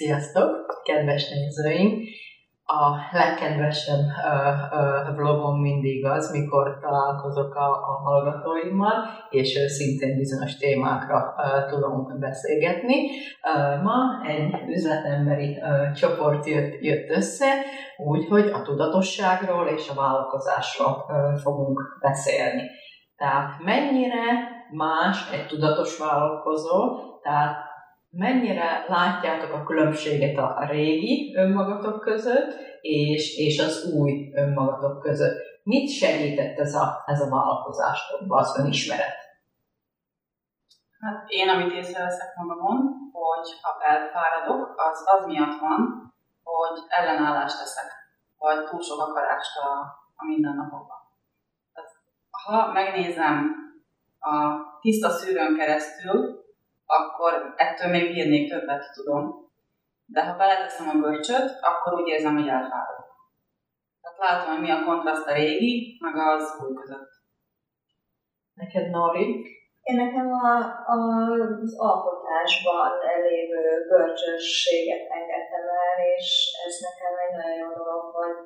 Sziasztok, kedves nézőink! A legkedvesebb vlogom mindig az, mikor találkozok a, a hallgatóimmal, és szintén bizonyos témákra uh, tudunk beszélgetni. Uh, ma egy üzletemberi uh, csoport jött, jött össze, úgyhogy a tudatosságról és a vállalkozásról uh, fogunk beszélni. Tehát mennyire más egy tudatos vállalkozó, tehát mennyire látjátok a különbséget a régi önmagatok között és, és az új önmagatok között? Mit segített ez a, ez a vállalkozásokban, az önismeret? Hát én, amit észreveszek magamon, hogy ha elfáradok, az az miatt van, hogy ellenállást teszek, vagy túl sok akarást a, a mindennapokban. Ha megnézem a tiszta szűrőn keresztül, akkor ettől még bírnék többet, tudom. De ha beleteszem a bölcsöt, akkor úgy érzem, hogy elfáradok. Tehát látom, hogy mi a kontraszt a régi, meg az új között. Neked, Nori? Én nekem a, a, az alkotásban elévő bölcsösséget engedtem el, és ez nekem egy nagyon jó dolog, hogy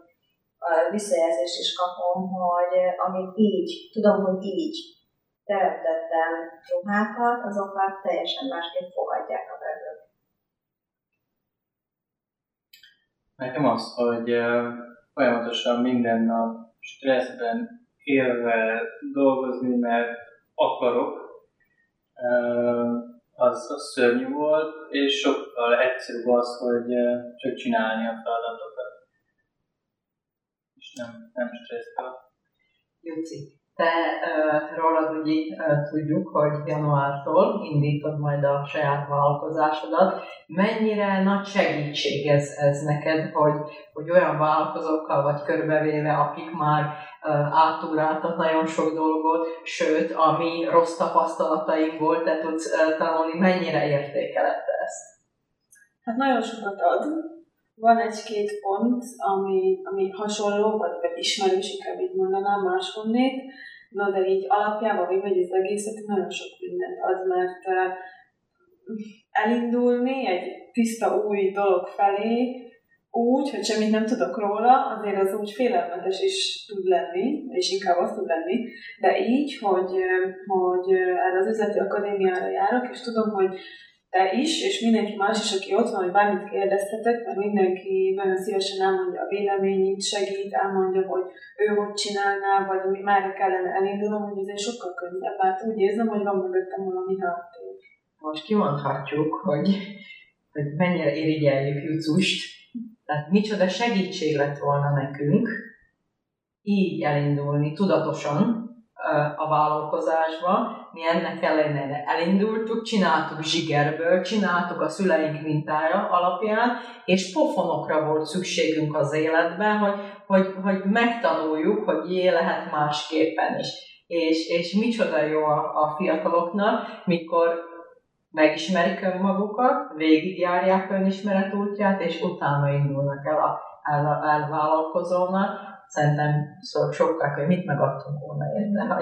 a visszajelzést is kapom, hogy amit így, tudom, hogy így teremtettem ruhákat, azokat teljesen másképp fogadják a vevők. Nekem az, hogy folyamatosan minden nap stresszben élve dolgozni, mert akarok, az, az szörnyű volt, és sokkal egyszerűbb az, hogy csak csinálni a feladatokat. És nem, nem stresszbe. Juci, te rólad ugye tudjuk, hogy januártól indítod majd a saját vállalkozásodat. Mennyire nagy segítség ez, ez neked, hogy, hogy olyan vállalkozókkal vagy körbevéve, akik már uh, átúráltak nagyon sok dolgot, sőt, ami rossz volt, te tudsz tanulni, mennyire értékelette ezt? Hát nagyon sokat ad. Van egy-két pont, ami, ami hasonló, vagy, vagy ismerős, inkább így mondanám máshonnét, Na de így alapjában még vagy az egészet nagyon sok mindent ad, mert elindulni egy tiszta új dolog felé, úgy, hogy semmit nem tudok róla, azért az úgy félelmetes is tud lenni, és inkább azt tud lenni, de így, hogy, hogy erre az üzleti akadémiára járok, és tudom, hogy te is, és mindenki más is, aki ott van, hogy bármit kérdeztetek, mert mindenki nagyon szívesen elmondja a véleményét, segít, elmondja, hogy ő hogy csinálná, vagy már kellene elindulnom, hogy azért sokkal könnyebb, mert úgy érzem, hogy van mögöttem valami háttér. Most kimondhatjuk, hogy, hogy mennyire irigyeljük Jucust, tehát micsoda segítség lett volna nekünk így elindulni tudatosan, a vállalkozásba, mi ennek ellenére elindultuk, csináltuk zsigerből, csináltuk a szüleink mintája alapján, és pofonokra volt szükségünk az életben, hogy, hogy, hogy megtanuljuk, hogy jé lehet másképpen is. És, és micsoda jó a, a fiataloknak, mikor megismerik önmagukat, végigjárják önismeret útját, és utána indulnak el a el, elvállalkozónak, szerintem szó, sokkal, hogy mit megadtunk volna érte,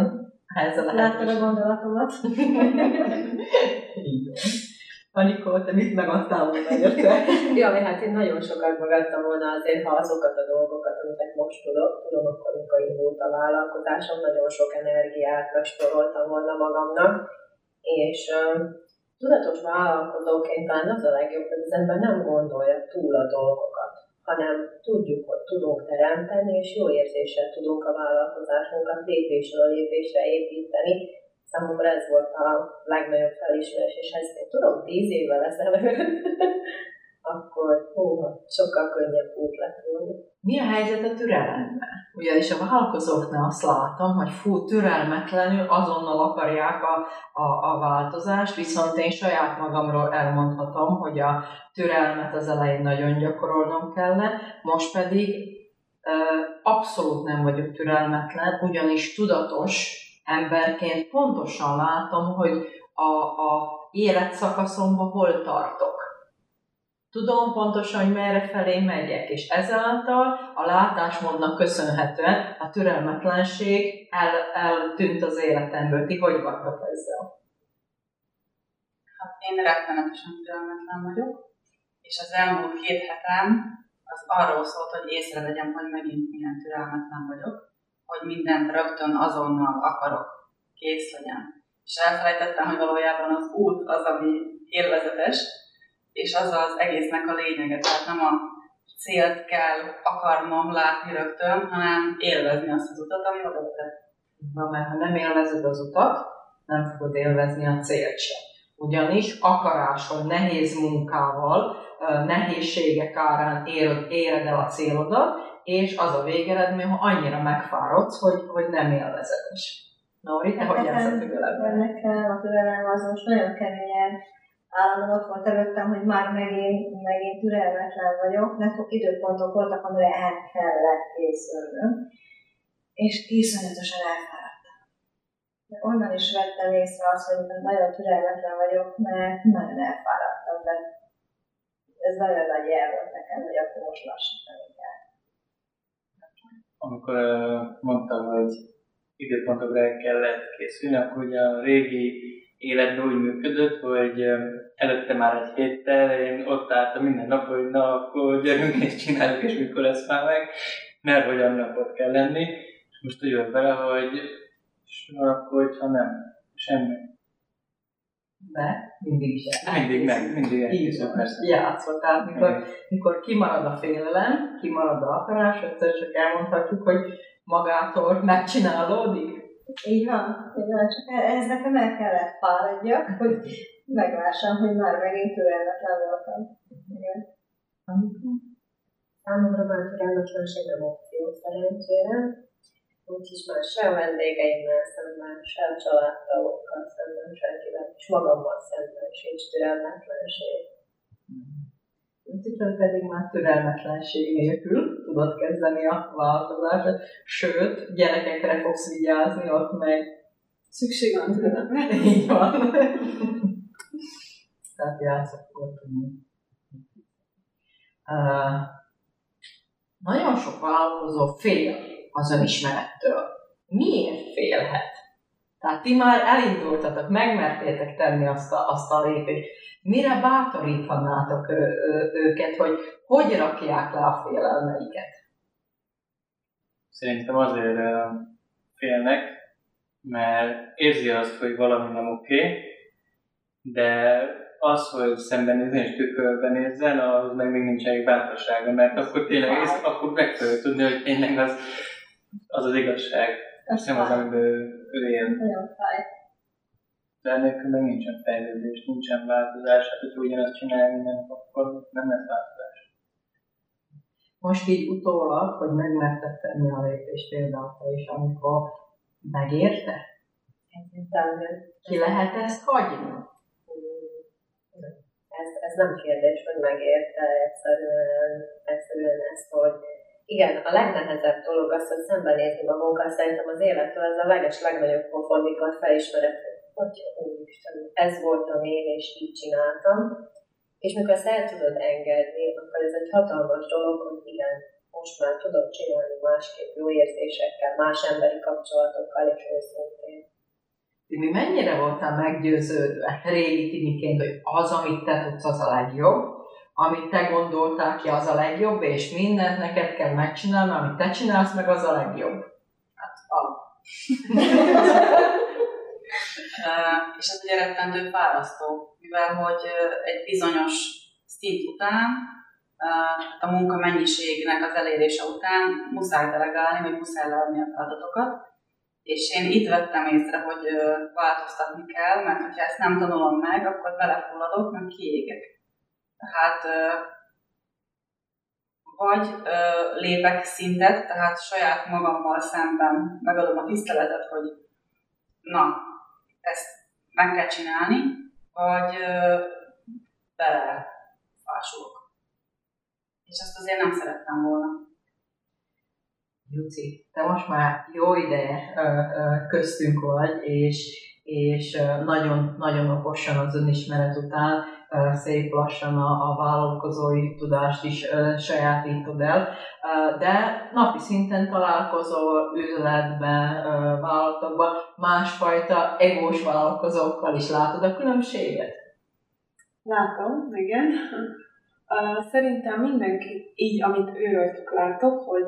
ezzel a Láttad a gondolatomat? Így Anikó, te mit megadtál volna érte? ja, hát én nagyon sokat megadtam volna azért, ha azokat a dolgokat, amiket most tudok, tudom, akkor amikor indult a vállalkozásom, nagyon sok energiát megsporoltam volna magamnak, és um, tudatos vállalkozóként talán az a legjobb, hogy az ember nem gondolja túl a dolgokat hanem tudjuk, hogy tudunk teremteni, és jó érzéssel tudunk a vállalkozásunkat lépésről lépésre építeni. Számomra ez volt a legnagyobb felismerés, és ezt én tudom tíz évvel ezelőtt, akkor hú, sokkal könnyebb út lett volna. Mi a helyzet a türelemmel? Ugyanis a vállalkozóknál azt látom, hogy fú, türelmetlenül azonnal akarják a, a, a változást, viszont én saját magamról elmondhatom, hogy a türelmet az elején nagyon gyakorolnom kellene, most pedig abszolút nem vagyok türelmetlen, ugyanis tudatos emberként pontosan látom, hogy a, a életszakaszomban hol tartok Tudom pontosan, hogy merre felé megyek, és ezáltal a látásmódnak köszönhetően a türelmetlenség el, eltűnt az életemből. Ti hogy vagytok ezzel? Hát én rettenetesen türelmetlen vagyok. És az elmúlt két hetem az arról szólt, hogy észrevegyem, hogy megint milyen türelmetlen vagyok, hogy mindent rögtön azonnal akarok, kész legyen. És elfelejtettem, hogy valójában az út az, ami élvezetes, és az az egésznek a lényege. Tehát nem a célt kell akarnom látni rögtön, hanem élvezni azt az utat, ami oda vezet. Na, mert ha nem élvezed az utat, nem fogod élvezni a célt sem. Ugyanis akarással, nehéz munkával, nehézségek árán éred, éred el a célodat, és az a végeredmény, ha annyira megfáradsz, hogy, hogy nem élvezed is. Nori, te hogy jársz a türelemben? Nekem a türelem az most nagyon keményen állandóan ott volt előttem, hogy már megint, megint türelmetlen vagyok, mert időpontok voltak, amire el kellett készülnöm, és iszonyatosan elfáradtam. Onnan is vettem észre azt, hogy nagyon türelmetlen vagyok, mert nagyon elfáradtam, de ez nagyon nagy jel volt nekem, hogy akkor most lassítani kell. Amikor uh, mondtam, hogy időpontokra kellett készülni, akkor ugye a régi életben úgy működött, hogy előtte már egy héttel én ott álltam minden nap, hogy na, akkor gyerünk és csináljuk, és mikor lesz már meg, mert hogy annak ott kell lenni. Most úgy jövök vele, hogy és akkor, hogyha nem, semmi. De mindig is Mindig meg, mindig elkészül, persze. Játszva, tehát mikor, mikor kimarad a félelem, kimarad a akarás, egyszer csak elmondhatjuk, hogy magától megcsinálódik, így van, így van, csak ez nekem el kellett fáradjak, hogy meglássam, hogy már megint türelmetlen voltam. Igen. Számomra már türelmetlenség nem opció szerencsére, úgyhogy már se a vendégeimmel szemben, se a családtagokkal szemben, senkivel, és magammal szemben sincs türelmetlenség. Titől pedig már türelmetlenség nélkül tudod kezdeni a változást, sőt, gyerekekre fogsz vigyázni, ott meg szükség van türelemre. Így van. Tehát játszok tudni. Uh, nagyon sok vállalkozó fél az önismerettől. Miért félhet? Tehát ti már elindultatok, megmertétek tenni azt a, azt a lépést. Mire bátorítanátok őket, hogy hogy rakják le a félelmeiket? Szerintem azért félnek, mert érzi azt, hogy valami nem oké, okay, de az, hogy szembenézni és tükörben nézzen, az meg még nincs egy bátorsága, mert akkor tényleg ezt, akkor meg kell tudni, hogy tényleg az az, az igazság. Ez nem az, amiben ő, ő él. Nagyon fáj. De enélkül meg nincsen fejlődés, nincsen változás. Hát, hogy ugyanazt csinálja minden, akkor nem lesz változás. Most így utólag, hogy megmerted tenni a lépést például te is, amikor megérte? Ki lehet ezt hagyni? Ez, ez nem kérdés, hogy megérte egyszerűen, egyszerűen igen, a legnehezebb dolog az, hogy szembenézni magunkkal, szerintem az élettől ez a leges legnagyobb pofon, mikor felismered, hogy úristen, ez voltam én, és így csináltam. És mikor ezt el tudod engedni, akkor ez egy hatalmas dolog, hogy igen, most már tudod csinálni másképp, jó érzésekkel, más emberi kapcsolatokkal, és őszintén. Mi mennyire voltál meggyőződve régi timiként, hogy az, amit te tudsz, az a legjobb, amit te gondoltál ki, az a legjobb, és mindent neked kell megcsinálni, amit te csinálsz, meg az a legjobb. Hát, alap. és ez ugye rettentő fárasztó, mivel hogy egy bizonyos szint után, a munka mennyiségnek az elérése után muszáj delegálni, vagy muszáй leadni a feladatokat, és én itt vettem észre, hogy változtatni kell, mert ha ezt nem tanulom meg, akkor belefulladok, meg kiégek. Tehát vagy lépek szintet, tehát saját magammal szemben megadom a tiszteletet, hogy na, ezt meg kell csinálni, vagy bele fásulok. És ezt azért nem szerettem volna. Juci, te most már jó ideje köztünk vagy, és, és nagyon, nagyon okosan az önismeret után szép lassan a, a vállalkozói tudást is sajátítod el, de napi szinten találkozol üzletben, vállalatokban, másfajta egós vállalkozókkal is látod a különbséget? Látom, igen. Szerintem mindenki, így amit őröltük látok, hogy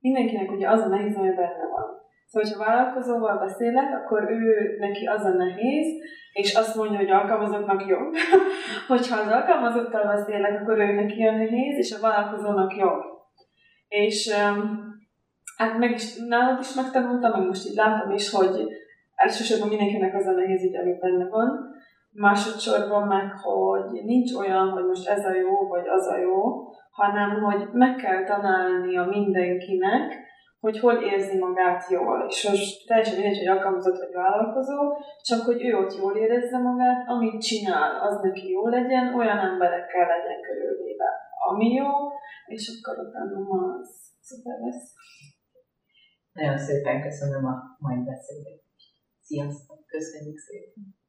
mindenkinek ugye az a nehéz, ami benne van. Szóval, ha vállalkozóval beszélek, akkor ő neki az a nehéz, és azt mondja, hogy alkalmazottnak jobb. Hogyha az alkalmazottal beszélek, akkor ő neki a nehéz, és a vállalkozónak jobb. És hát meg is, nálad is megtanultam, meg most így látom is, hogy elsősorban mindenkinek az a nehéz, így, ami benne van. Másodszorban meg, hogy nincs olyan, hogy most ez a jó, vagy az a jó, hanem hogy meg kell tanálnia mindenkinek, hogy hol érzi magát jól. És most teljesen mindegy, hogy alkalmazott vagy vállalkozó, csak hogy ő ott jól érezze magát, amit csinál, az neki jó legyen, olyan emberekkel legyen körülvéve, ami jó, és akkor utána az szuper lesz. Nagyon szépen köszönöm a mai beszélgetést. Sziasztok! Köszönjük szépen!